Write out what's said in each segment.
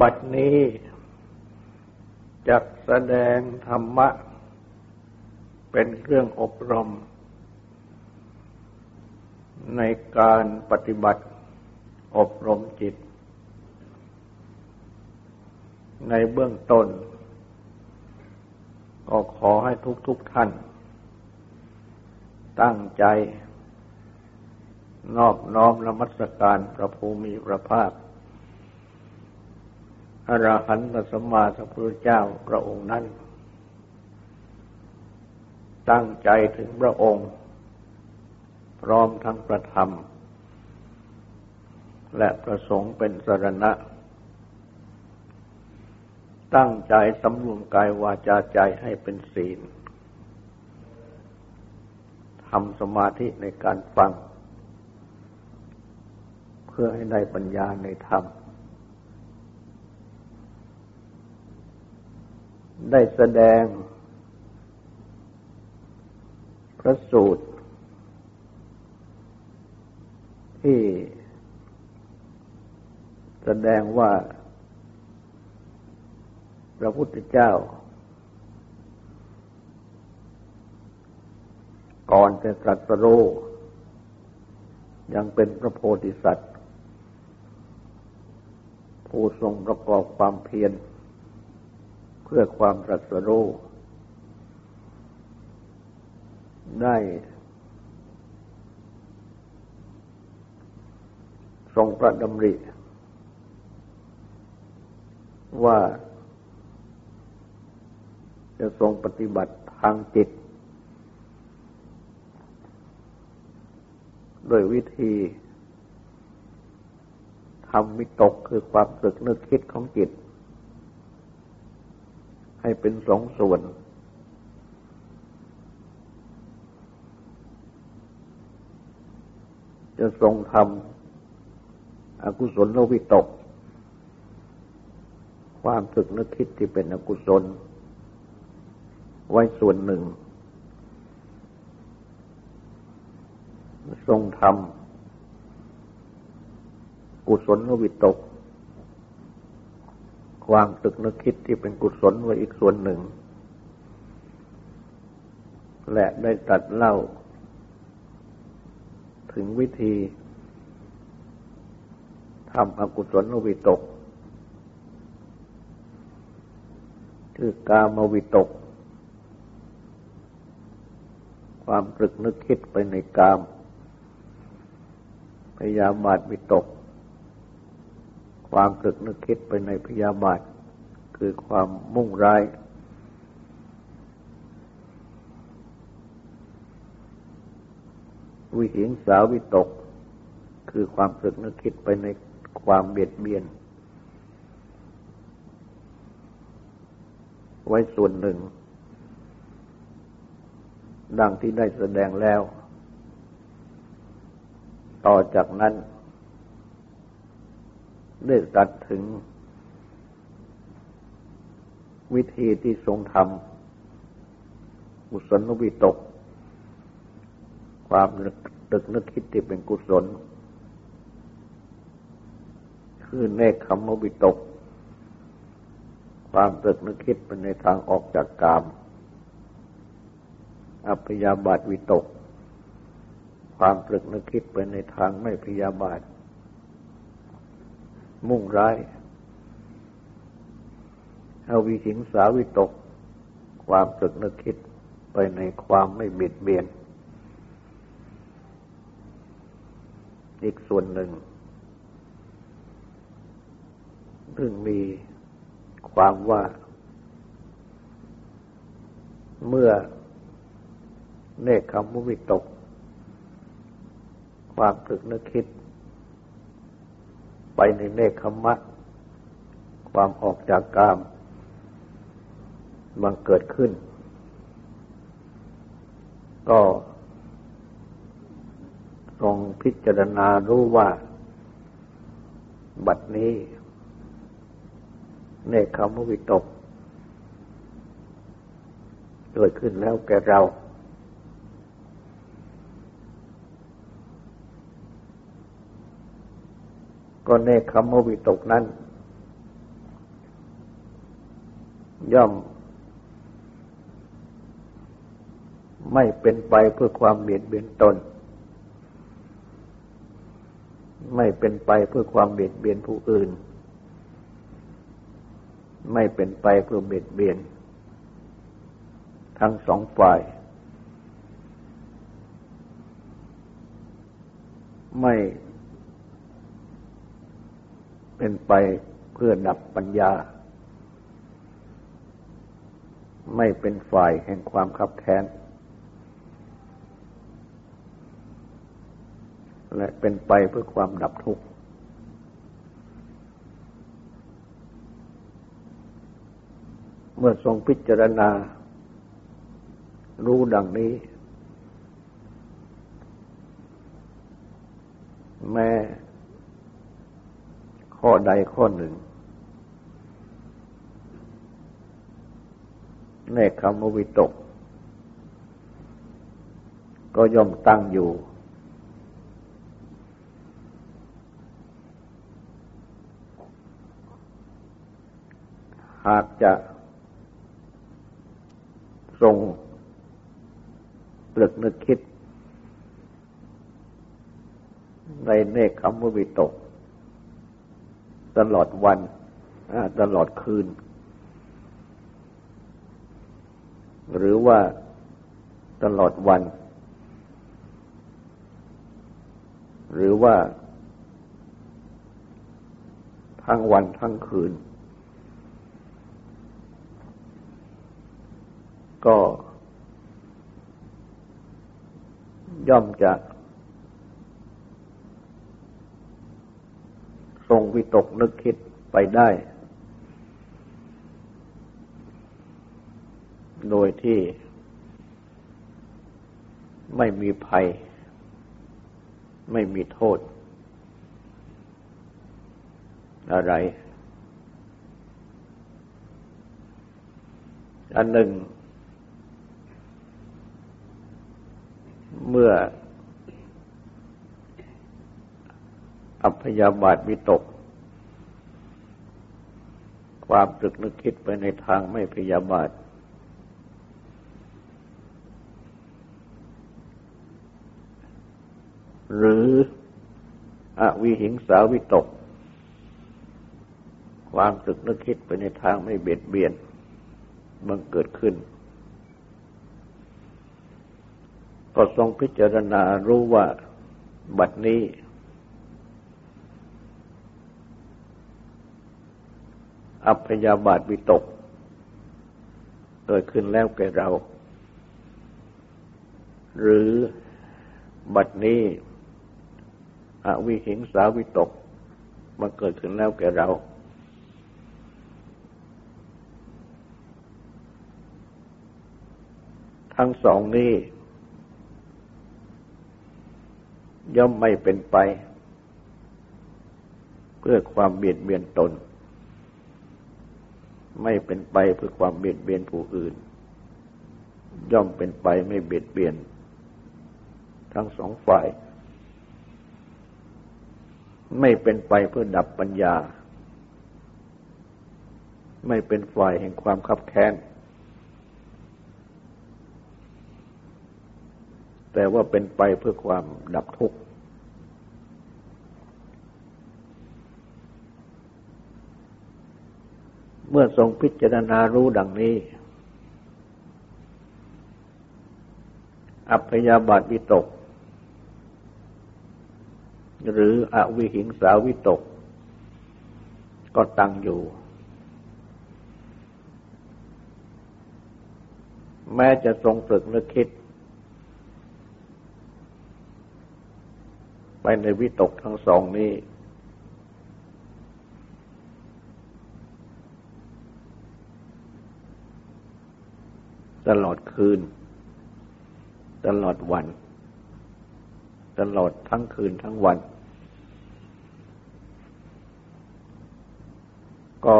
บัดนี้จักแสดงธรรมะ เป็นเครื่องอบรม ในการปฏิบัติอบรมจิต ในเบื้องต้น ก็ขอให้ทุกๆทท่าน ตั้งใจ นอบน้อมละมัสการพระภูมิพระภาค รหันตสมมาสัพพุทธเจ้าพระองค์นั้น ตั้งใจถึงพระองค์ พร้อมทั้งประธรรม และประสงค์เป็นสรณะ ตั้งใจสำรวมกายวาจาใจให้เป็นศีลทำสมาธิในการฟัง เพื่อให้ได้ปัญญาในธรรม ได้แสดง พระสูตร ที่แสดงว่า พระพุทธเจ้า ก่อนจะตรัสรู้ยังเป็นพระโพธิสัตว์ ผู้ทรงประกอบความเพียร พื่อความตรัสรู้ได้ทรงประดำริ ว่าจะทรงปฏิบัติทางจิต โดยวิธีทำมิตกคือความสึกนึกคิดของจิต ให้เป็นสองส่วน จะทรงทำอกุศลโลวิตก ความสึกนึกคิดที่เป็นอกุศล ไว้ส่วนหนึ่ง ทรงทำกุศลโลวิตก วามตึกนึกคิดที่เป็นกุศลไว้อีกส่วนหนึ่ง และได้ตัดเล่า ถึงวิธีทำอกุศลวิตก คือกามวิตก ความตรึกนึกคิดไปในกามพยายามบาดวิตก ความตรึกนึกคิดไปในพยาบาท คือความมุ่งร้าย วิหิงสาวิตก คือความตรึกนึกคิดไปในความเบียดเบียน ไว้ส่วนหนึ่ง ดังที่ได้แสดงแล้ว ต่อจากนั้น ได้ตัดถึง วิธีที่ทรงทำกุศลวิตก ความตึกนึกคิดที่เป็นกุศล คือเนคขมวิตก ความตึกนึกคิดเป็นในทางออกจากกาม อัพยาบาทวิตก ความตรึกนึกคิดไปในทางไม่พยาบาท มุ่งร้าย เอาวิหิงสาวิตก ความตึกนึกคิดไปในความไม่บิดเบียน อีกส่วนหนึ่ง ซึ่งมีความว่า เมื่อเนคขมุวิตก ความตึกนึกคิด ไปในเนคขมะ ความออกจากกามมันเกิดขึ้น ก็ทรงพิจารณารู้ว่า บัดนี้ เนคขมวิตก เกิดขึ้นแล้วแก่เรา ก็เนคขมวิตกนั้น ย่อม ไม่เป็นไปเพื่อความเบียดเบียนตน ไม่เป็นไปเพื่อความเบียดเบียนผู้อื่น ไม่เป็นไปเพื่อเบียดเบียน ทั้งสองฝ่าย ไม่ เป็นไปเพื่อดับปัญญา ไม่เป็นฝ่ายแห่งความขับแค้น และเป็นไปเพื่อความดับทุกข์เมื่อทรงพิจารณา รู้ดังนี้ แม้ ข้อใดข้อหนึ่ง ในคำวิตก ก็ย่อมตั้งอยู่ หากจะทรงปลึกนึกคิด ในเนคขมวิตก ตลอดวันตลอดคืน หรือว่าตลอดวัน หรือว่า ทั้งวันทั้งคืน ก็ย่อมจะ ทรงวิตกนึกคิดไปได้ โดยที่ไม่มีภัย ไม่มีโทษ อะไร อันหนึ่ง เมื่ออั พยาบาทวิตก ความตรึกนึกคิดไปในทางไม่พยาบาท หรืออวิหิงสาวิตก ความตรึกนึกคิดไปในทางไม่เบียดเบียนบังเกิดขึ้น ก็ทรงพิจารณารู้ว่าบัดนี้ อัพยาบาทวิตก เกิดขึ้นแล้วแก่เรา หรือบัดนี้อวิหิงสาวิตกมาเกิดขึ้นแล้วแก่เรา ทั้งสองนี้ย่อมไม่เป็นไป เพื่อความเบียดเบียนตน ไม่เป็นไปเพื่อความเบียดเบียนผู้อื่น ย่อมเป็นไปไม่เบียดเบียน ทั้งสองฝ่าย ไม่เป็นไปเพื่อดับปัญญา ไม่เป็นฝ่ายแห่งความคับแค้น แต่ว่าเป็นไปเพื่อความดับทุกข์ เมื่อทรงพิจารณารู้ดังนี้ อัพยาบาทวิตก หรืออวิหิงสาวิตก ก็ตั้งอยู่ แม้จะทรงฝึกนึกคิด ไปในวิตกทั้งสองนี้ ตลอดคืน ตลอดวัน ตลอดทั้งคืนทั้งวัน ก็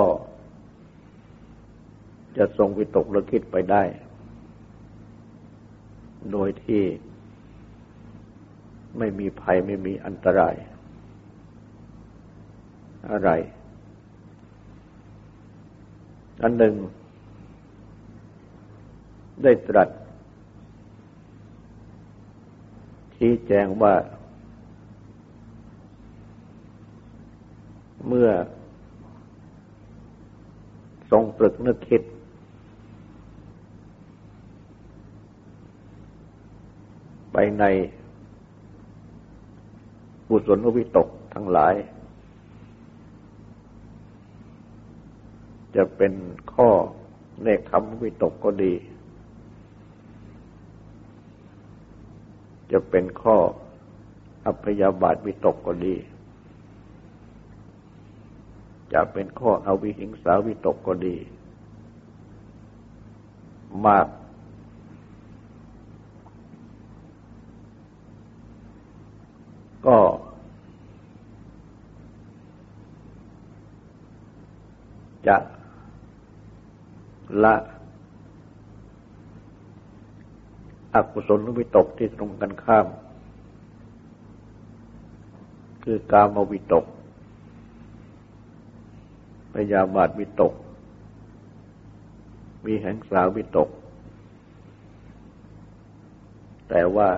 จะทรงวิตกและคิดไปได้ โดยที่ไม่มีภัยไม่มีอันตราย อะไร อันหนึ่ง ได้ตรัส ชี้แจงว่า เมื่อ ทรงตรึกนึกคิด ไปในบุศลวิตกทั้งหลาย จะเป็นข้อเนคขมวิตกก็ดี จะเป็นข้ออัพยาบาทวิตกก็ดี จะเป็นข้ออวิหิงสาวิตกก็ดี มาก ก็จะละ อกุศลวิตกที่ตรงกันข้าม คือกามวิตกพยาบาทวิตก มีแห่งสาวิตก แต่ว่า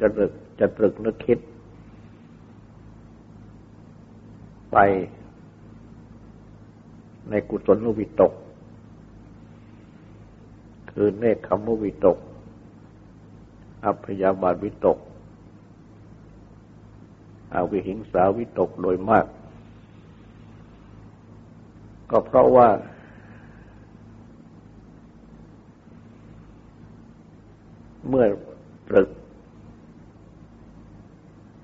จะตรึกจะตรึกนึกคิด ไปในกุศลวิตก คือเนคขมวิตก อัพยาบาทวิตก อวิหิงสาวิตกโดยมาก ก็เพราะว่า เมื่อตรึก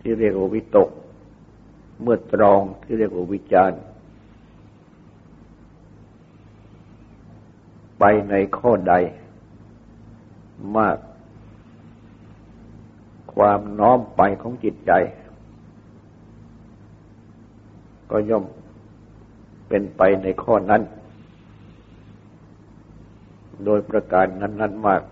ที่เรียกว่าวิตก เมื่อตรองที่เรียกว่าวิจารณ์ ไปในข้อใด มาก ความน้อมไปของจิตใจ ก็ย่อมเป็นไปในข้อนั้น โดยประการนั้น ๆมาก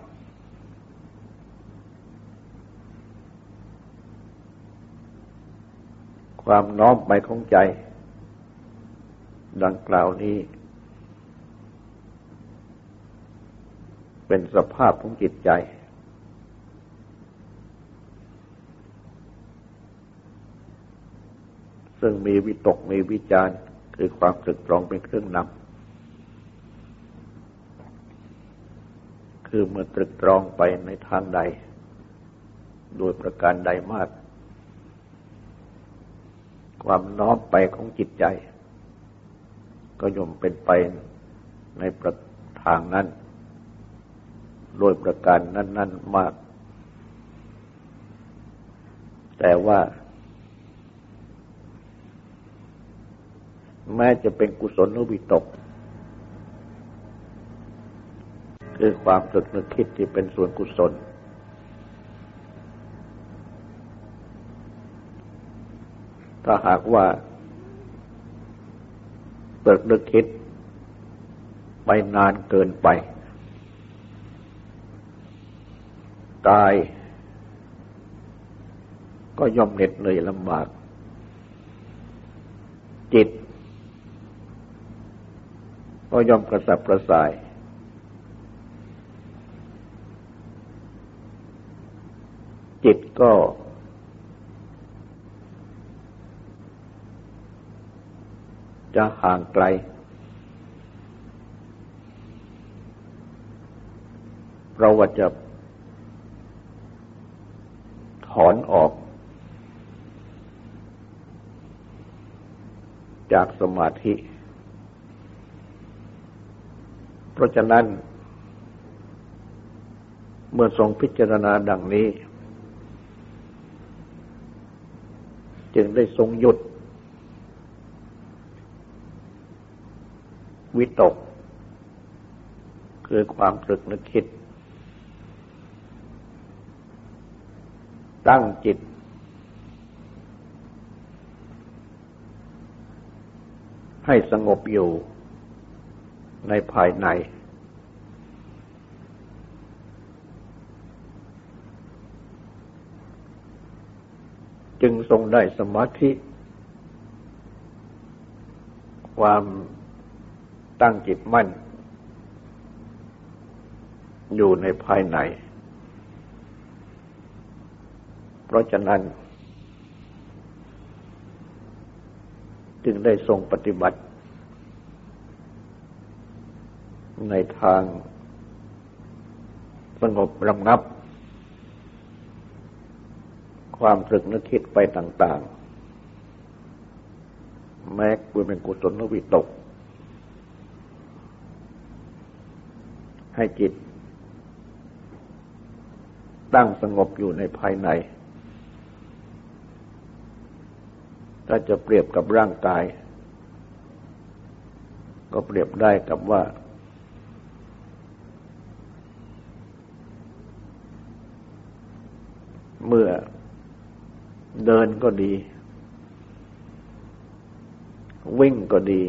ความน้อมไปของใจ ดังกล่าวนี้ เป็นสภาพของจิตใจ ซึ่งมีวิตกมีวิจารณ์คือความตรึกตรองเป็นเครื่องนำคือเมื่อตรึกตรองไปในทางใด โดยประการใดมาก ความน้อมไปของจิตใจ ก็ย่อมเป็นไปในประทางนั้น โดยประการนั้น ๆมาก แต่ว่า แม้จะเป็นกุศลวิตก คือความสึกนึกคิดที่เป็นส่วนกุศล ถ้าหากว่าเปิดนึกคิดไปนานเกินไป กาย ก็ย่อมเหน็ดเหนื่อยลำบาก จิต ก็ย่อมกระสับกระส่าย จิตก็ จะห่างไกลเราว่าจะ อนออก จากสมาธิ เพราะฉะนั้น เมื่อทรงพิจารณาดังนี้ จึงได้ทรงหยุด วิตก คือความตรึกนึกคิด ตั้งจิต ให้สงบอยู่ในภายใน จึงทรงได้สมาธิ ความตั้งจิตมั่น อยู่ในภายใน เพราะฉะนั้น จึงได้ทรงปฏิบัติ ในทางสงบระงับ ความตรึกนึกคิดไปต่าง ๆ แม้ควรเป็นกุศลวิตก ให้จิตตั้งสงบอยู่ในภายใน ถ้าจะเปรียบกับร่างกาย ก็เปรียบได้กับว่า เมื่อเดินก็ดี วิ่งก็ดี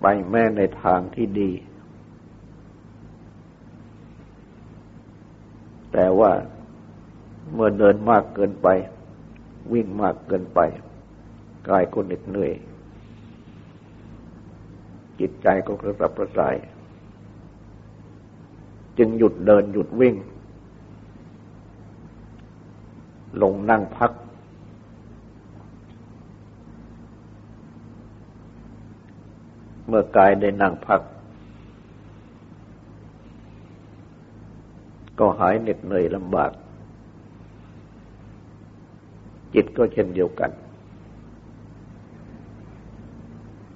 ไปแม่ในทางที่ดี แต่ว่า มื่อเดินมากเกินไป วิ่งมากเกินไป กายก็เหน็ดเหนื่อย จิตใจก็กระสับกระส่าย จึงหยุดเดินหยุดวิ่ง ลงนั่งพัก เมื่อกายได้นั่งพักก็หายเหน็ดเหนื่อยลำบาก จิตก็เช่นเดียวกัน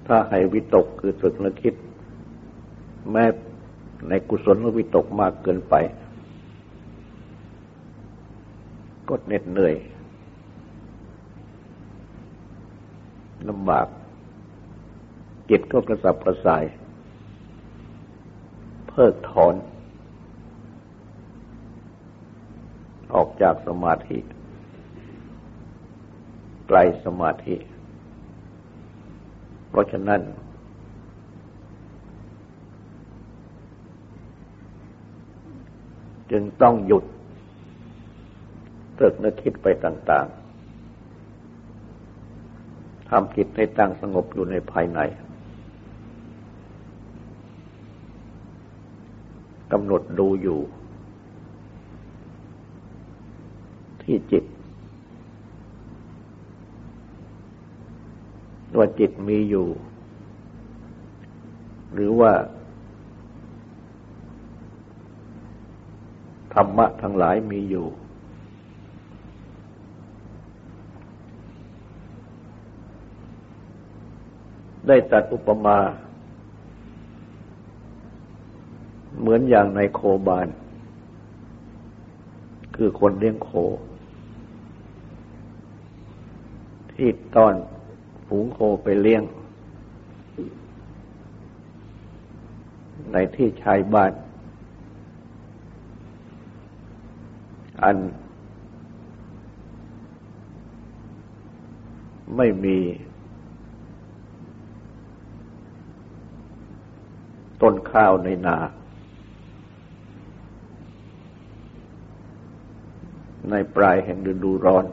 ถ้าให้วิตกคือสึกนึกคิด แม้ในกุศลวิตกมากเกินไปกดเหน็ดเหนื่อยลำบาก จิตก็กระสับกระส่าย เพิกถอน ออกจากสมาธิ ไกลสมาธิ เพราะฉะนั้น จึงต้องหยุดตึกนึกคิดไปต่างๆทำจิตให้ตั้งสงบอยู่ในภายในกำหนดดูอยู่ ที่จิต ว่าจิตมีอยู่ หรือว่า ธรรมะทั้งหลายมีอยู่ ได้ตัดอุปมา เหมือนอย่างในโคบาน คือคนเลี้ยงโค ที่ตอน ฝูงโคไปเลี้ยง ในที่ชายบ้าน อัน ไม่มีต้นข้าวในนา ในปลายแห่งฤดูร้อน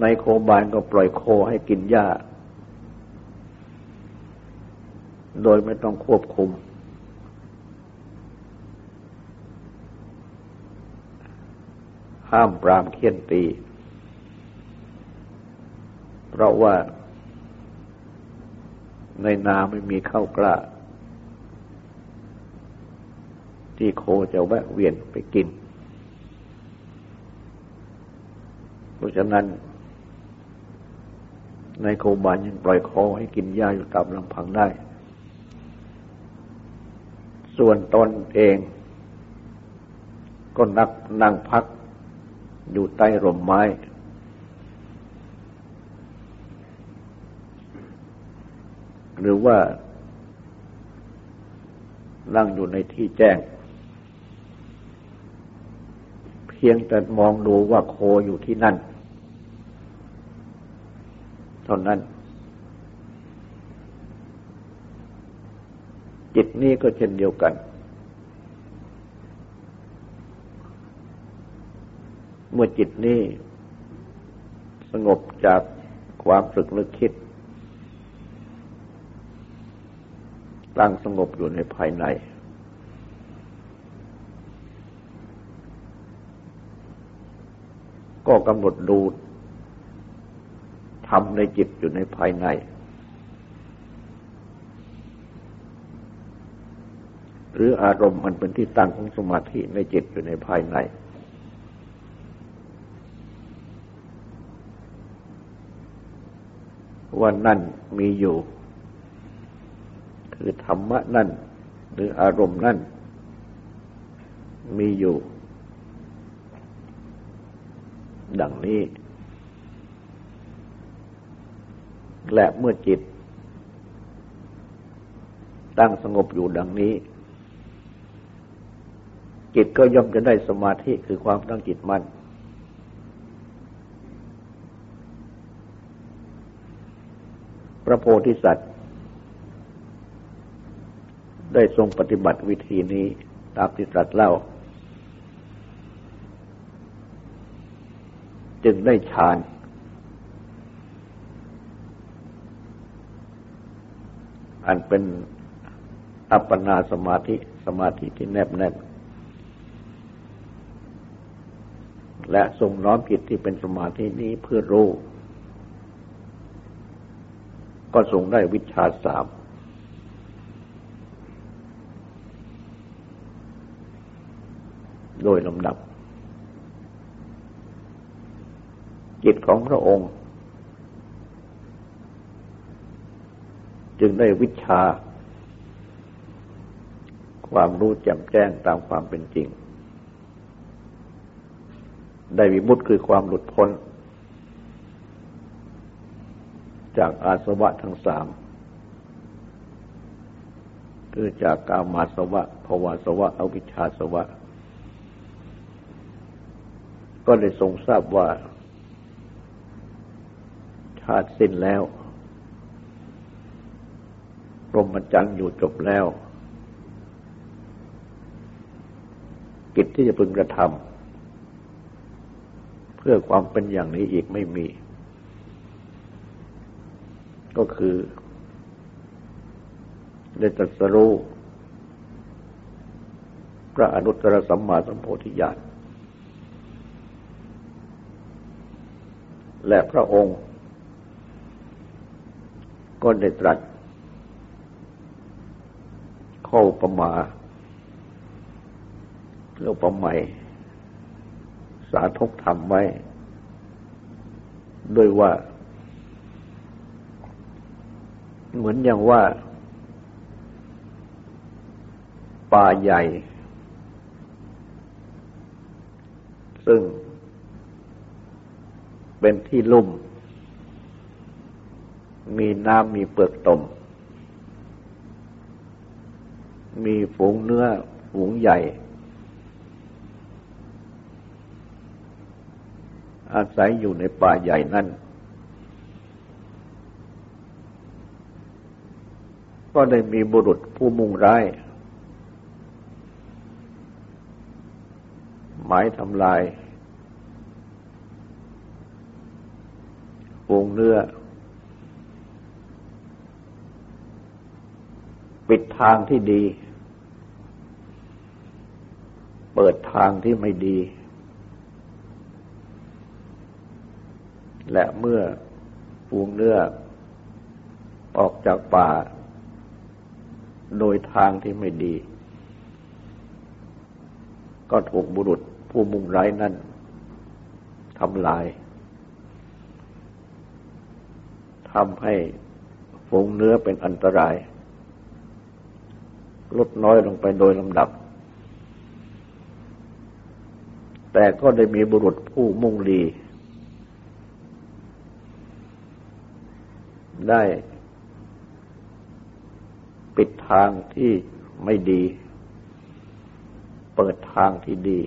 ในโคบานก็ปล่อยโคให้กินหญ้า โดยไม่ต้องควบคุม ห้ามปรามเคี่ยนตี เพราะว่า ในนาไม่มีข้าวกล้า ที่โคจะแวะเวียนไปกิน เพราะฉะนั้น ในโคบานยังปล่อยโคให้กินหญ้าอยู่ตามลำพังได้ ส่วนตนเอง ก็นักนั่งพักอยู่ใต้ร่มไม้ หรือว่า นั่งอยู่ในที่แจ้ง เพียงแต่มองดูว่าโคอยู่ที่นั่น เท่านั้น จิตนี้ก็เช่นเดียวกัน เมื่อจิตนี้สงบจากความสึกนึกคิด ตั้งสงบอยู่ในภายใน ก็กำหนดดู ทำในจิตอยู่ในภายใน หรืออารมณ์มันเป็นที่ตั้งของสมาธิในจิตอยู่ในภายใน ว่านั่นมีอยู่ คือธรรมะนั่น หรืออารมณ์นั่น มีอยู่ ดังนี้ และเมื่อจิต ตั้งสงบอยู่ดังนี้ จิตก็ย่อมจะได้สมาธิคือความตั้งจิตมั่นพระโพธิสัตว์ ได้ทรงปฏิบัติวิธีนี้ตามที่ตรัสเล่า จึงได้ฌาน อันเป็นอัปปนาสมาธิสมาธิที่แนบแน่น และทรงน้อมจิตที่เป็นสมาธินี้เพื่อรู้ ก็ทรงได้วิชาสามโดยลำดับ จิตของพระองค์ จึงได้วิชา ความรู้แจ่มแจ้งตามความเป็นจริง ได้วิมุตคือความหลุดพ้น จากอาสวะทั้งสามคือจากกามาสวะภวาสวะ อวิชชาสวะ ก็ได้ทรงทราบว่า ชาติสิ้นแล้ว รมจันทร์อยู่จบแล้ว กิจที่จะพึงกระทำเพื่อความเป็นอย่างนี้อีกไม่มี ก็คือได้ตรัสรู้พระอนุตตรสัมมาสัมโพธิญาณและพระองค์ ก็ได้ตรัส ข้อประมาเพื่อประใหม่ สาธกธรรมไว้ ด้วยว่า เหมือนอย่างว่า ป่าใหญ่ ซึ่งเป็นที่ลุ่ม มีน้ำมีเปลือกตม มีฝูงเนื้อฝูงใหญ่ อาศัยอยู่ในป่าใหญ่นั่น ก็ได้มีบุรุษผู้มุ่งร้าย หมายทำลายวงเนื้อปิดทางที่ดี เปิดทางที่ไม่ดี และเมื่อฟูงเนื้อออกจากป่า โดยทางที่ไม่ดี ก็ถูกบุรุษผู้มุ่งร้ายนั้นทำลายทำให้ฝูงเนื้อเป็นอันตราย ลดน้อยลงไปโดยลำดับ แต่ก็ได้มีบุรุษผู้มุ่งดี ได้ปิดทางที่ไม่ดี เปิดทางที่ดี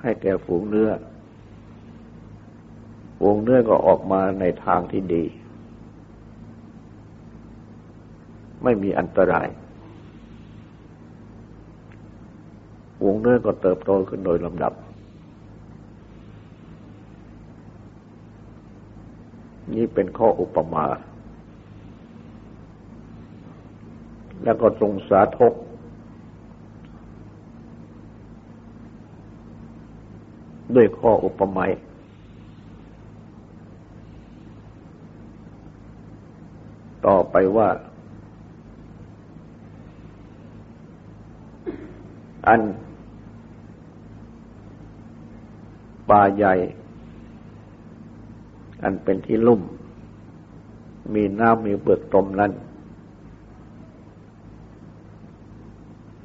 ให้แก่ฝูงเนื้อฝูงเนื้อก็ออกมาในทางที่ดี ไม่มีอันตราย ฝูงเนื้อก็เติบโตขึ้นโดยลำดับ นี้เป็นข้ออุปมา แล้วก็ทรงสาธกด้วยข้ออุปมาต่อไปว่า อัน ป่าใหญ่ อันเป็นที่ลุ่ม มีน้ำมีเปลือกตมนั้น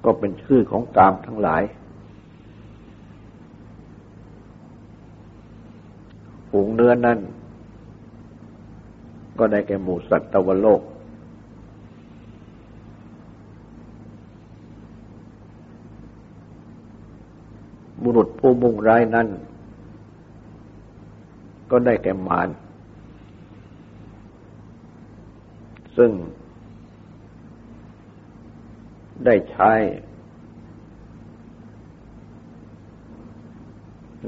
ก็เป็นชื่อของกามทั้งหลายฝูงเนื้อนั้น ก็ได้แก่หมู่สัตว์ตวโลกบุรุษผู้มุ่งร้ายนั้น ก็ได้แก่มาร ซึ่งได้ใช้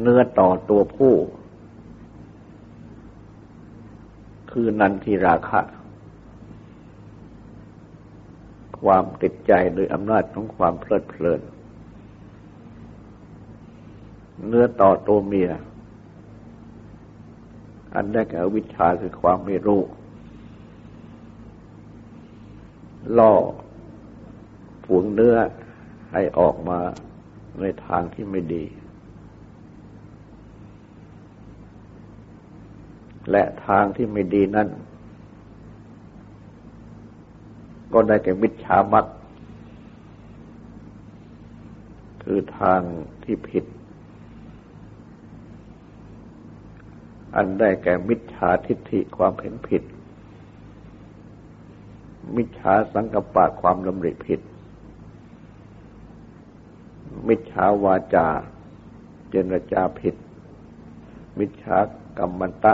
เนื้อต่อตัวผู้ คือนันทิราคะ ความติดใจโดยอำนาจของความเพลิดเพลิน เนื้อต่อตัวเมีย อันได้แก่วิชาคือความไม่รู้ ล่อฝูงเนื้อให้ออกมาในทางที่ไม่ดี และทางที่ไม่ดีนั่นก็ได้แก่มิจฉามักคือทางที่ผิด อันได้แก่มิจฉาทิฏฐิความเห็นผิด มิจฉาสังกปะความลำริผิด มิจฉาวาจา เจรจาผิด มิจฉากรรมันตะ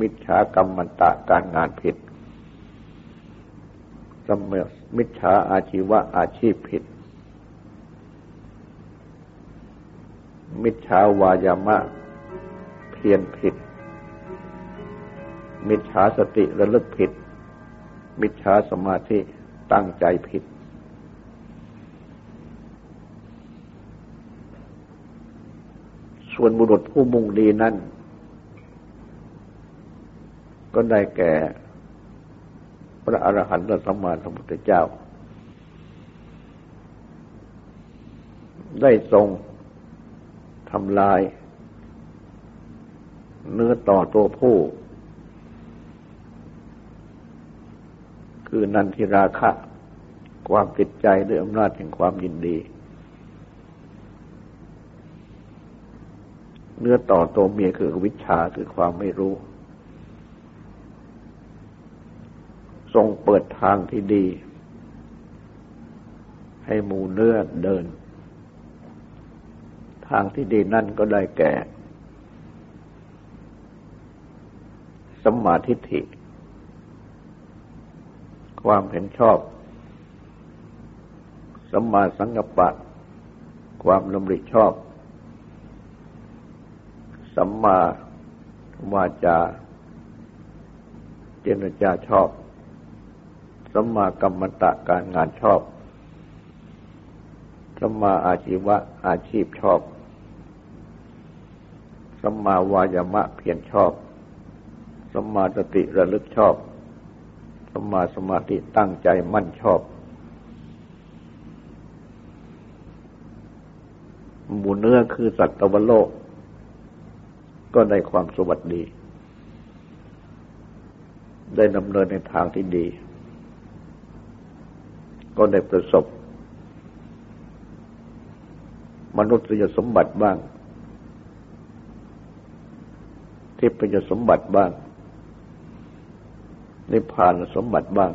มิจฉากรรมันตะการงานผิดสมมิจฉาอาชีวะอาชีพผิด มิจฉาวายามะเพียรผิด มิจฉาสติระลึกผิด มิจฉาสมาธิตั้งใจผิด ส่วนบุรุษผู้มุ่งดีนั้น ก็ได้แก่ พระอรหันตสัมมาสัมพุทธเจ้า ได้ทรงทำลาย เนื้อต่อตัวผู้ คือนันทิราคะ ความติดใจด้วยอำนาจแห่งความยินดี เนื้อต่อตัวเมียคือวิชาคือความไม่รู้ ทรงเปิดทางที่ดี ให้หมูเนื้อเดิน ทางที่ดีนั่นก็ได้แก่ สมาธิฐิ ความเห็นชอบ สัมมาสังกัปปะ ความลำริชอบ สัมมาวาจา เจรจาชอบ สัมมากรรมตะการงานชอบ สัมมาอาชีวะอาชีพชอบ สัมมาวายามะเพียรชอบ สัมมาสติระลึกชอบ สมาสมาธิตั้งใจมั่นชอบ หมูเนื้อคือสัตว์ตวโลก ก็ได้ความสวัสดี ได้ดำเนินในทางที่ดี ก็ได้ประสบ มนุษยสมบัติบ้างทิพยสมบัติบ้าง นิพพานสมบัติบ้าง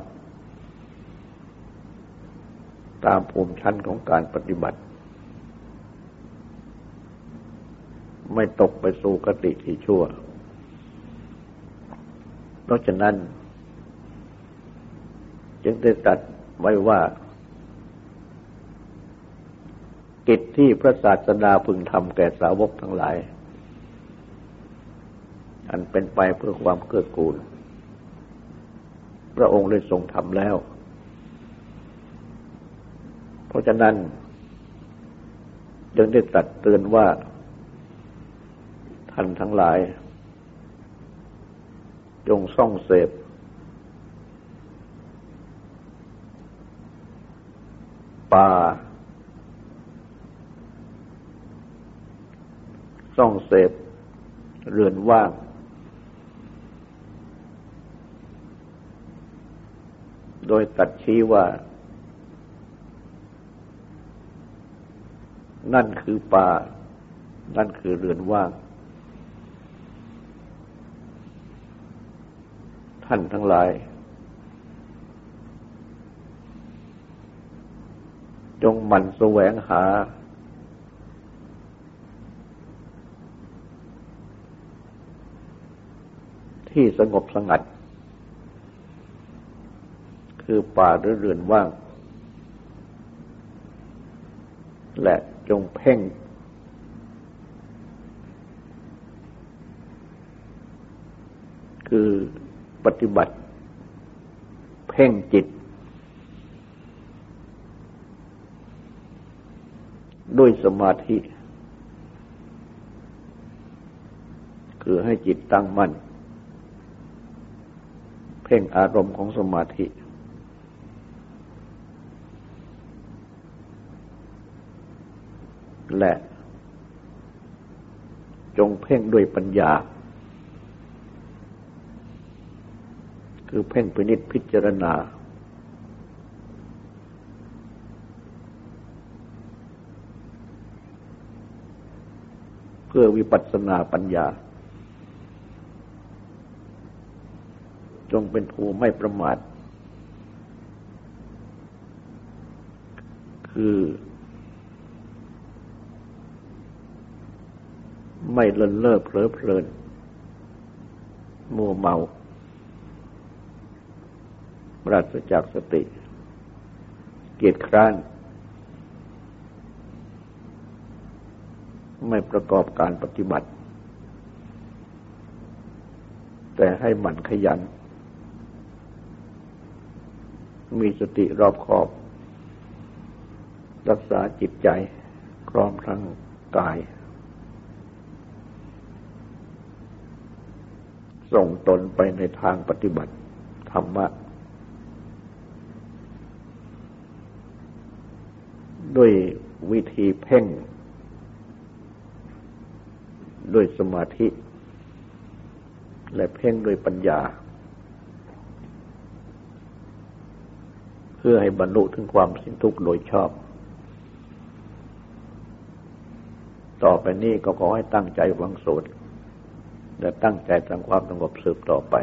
ตามภูมิชั้นของการปฏิบัติ ไม่ตกไปสู่กติที่ชั่ว เพราะฉะนั้น จึงได้ตัดไว้ว่า กิจที่พระศาสดาพึงทำแก่สาวกทั้งหลาย อันเป็นไปเพื่อความเกื้อกูล พระองค์ได้ทรงทำแล้ว เพราะฉะนั้นจึงได้ตัดเตือนว่า ท่านทั้งหลาย จงส่องเสพ ป่า ส่องเสพ เรือนว่าง โดยตัดชี้ว่า นั่นคือป่า นั่นคือเรือนว่าง ท่านทั้งหลาย จงหมั่นแสวงหา ที่สงบสงัด คือป่าหรือเรือนว่าง และจงเพ่ง คือปฏิบัติ เพ่งจิต ด้วยสมาธิ คือให้จิตตั้งมั่นเพ่งอารมณ์ของสมาธิ และ จงเพ่งด้วยปัญญา คือเพ่งพินิษพิจารณา เพื่อวิปัสสนาปัญญา จงเป็นผู้ไม่ประมาท คือ ไม่เลินเล่อเพลิเพลินมัวเมาปราศจากสติ เกียรติคร้าน ไม่ประกอบการปฏิบัติ แต่ให้หมั่นขยัน มีสติรอบคอบ รักษาจิตใจพร้อมทั้งกาย ส่งตนไปในทางปฏิบัติธรรมะ ด้วยวิธีเพ่ง ด้วยสมาธิ และเพ่งด้วยปัญญา เพื่อให้บรรลุถึงความสิ้นทุกข์โดยชอบ ต่อไปนี้ก็ขอให้ตั้งใจวังสูตร และตั้งใจทำความสงบสืบต่อไป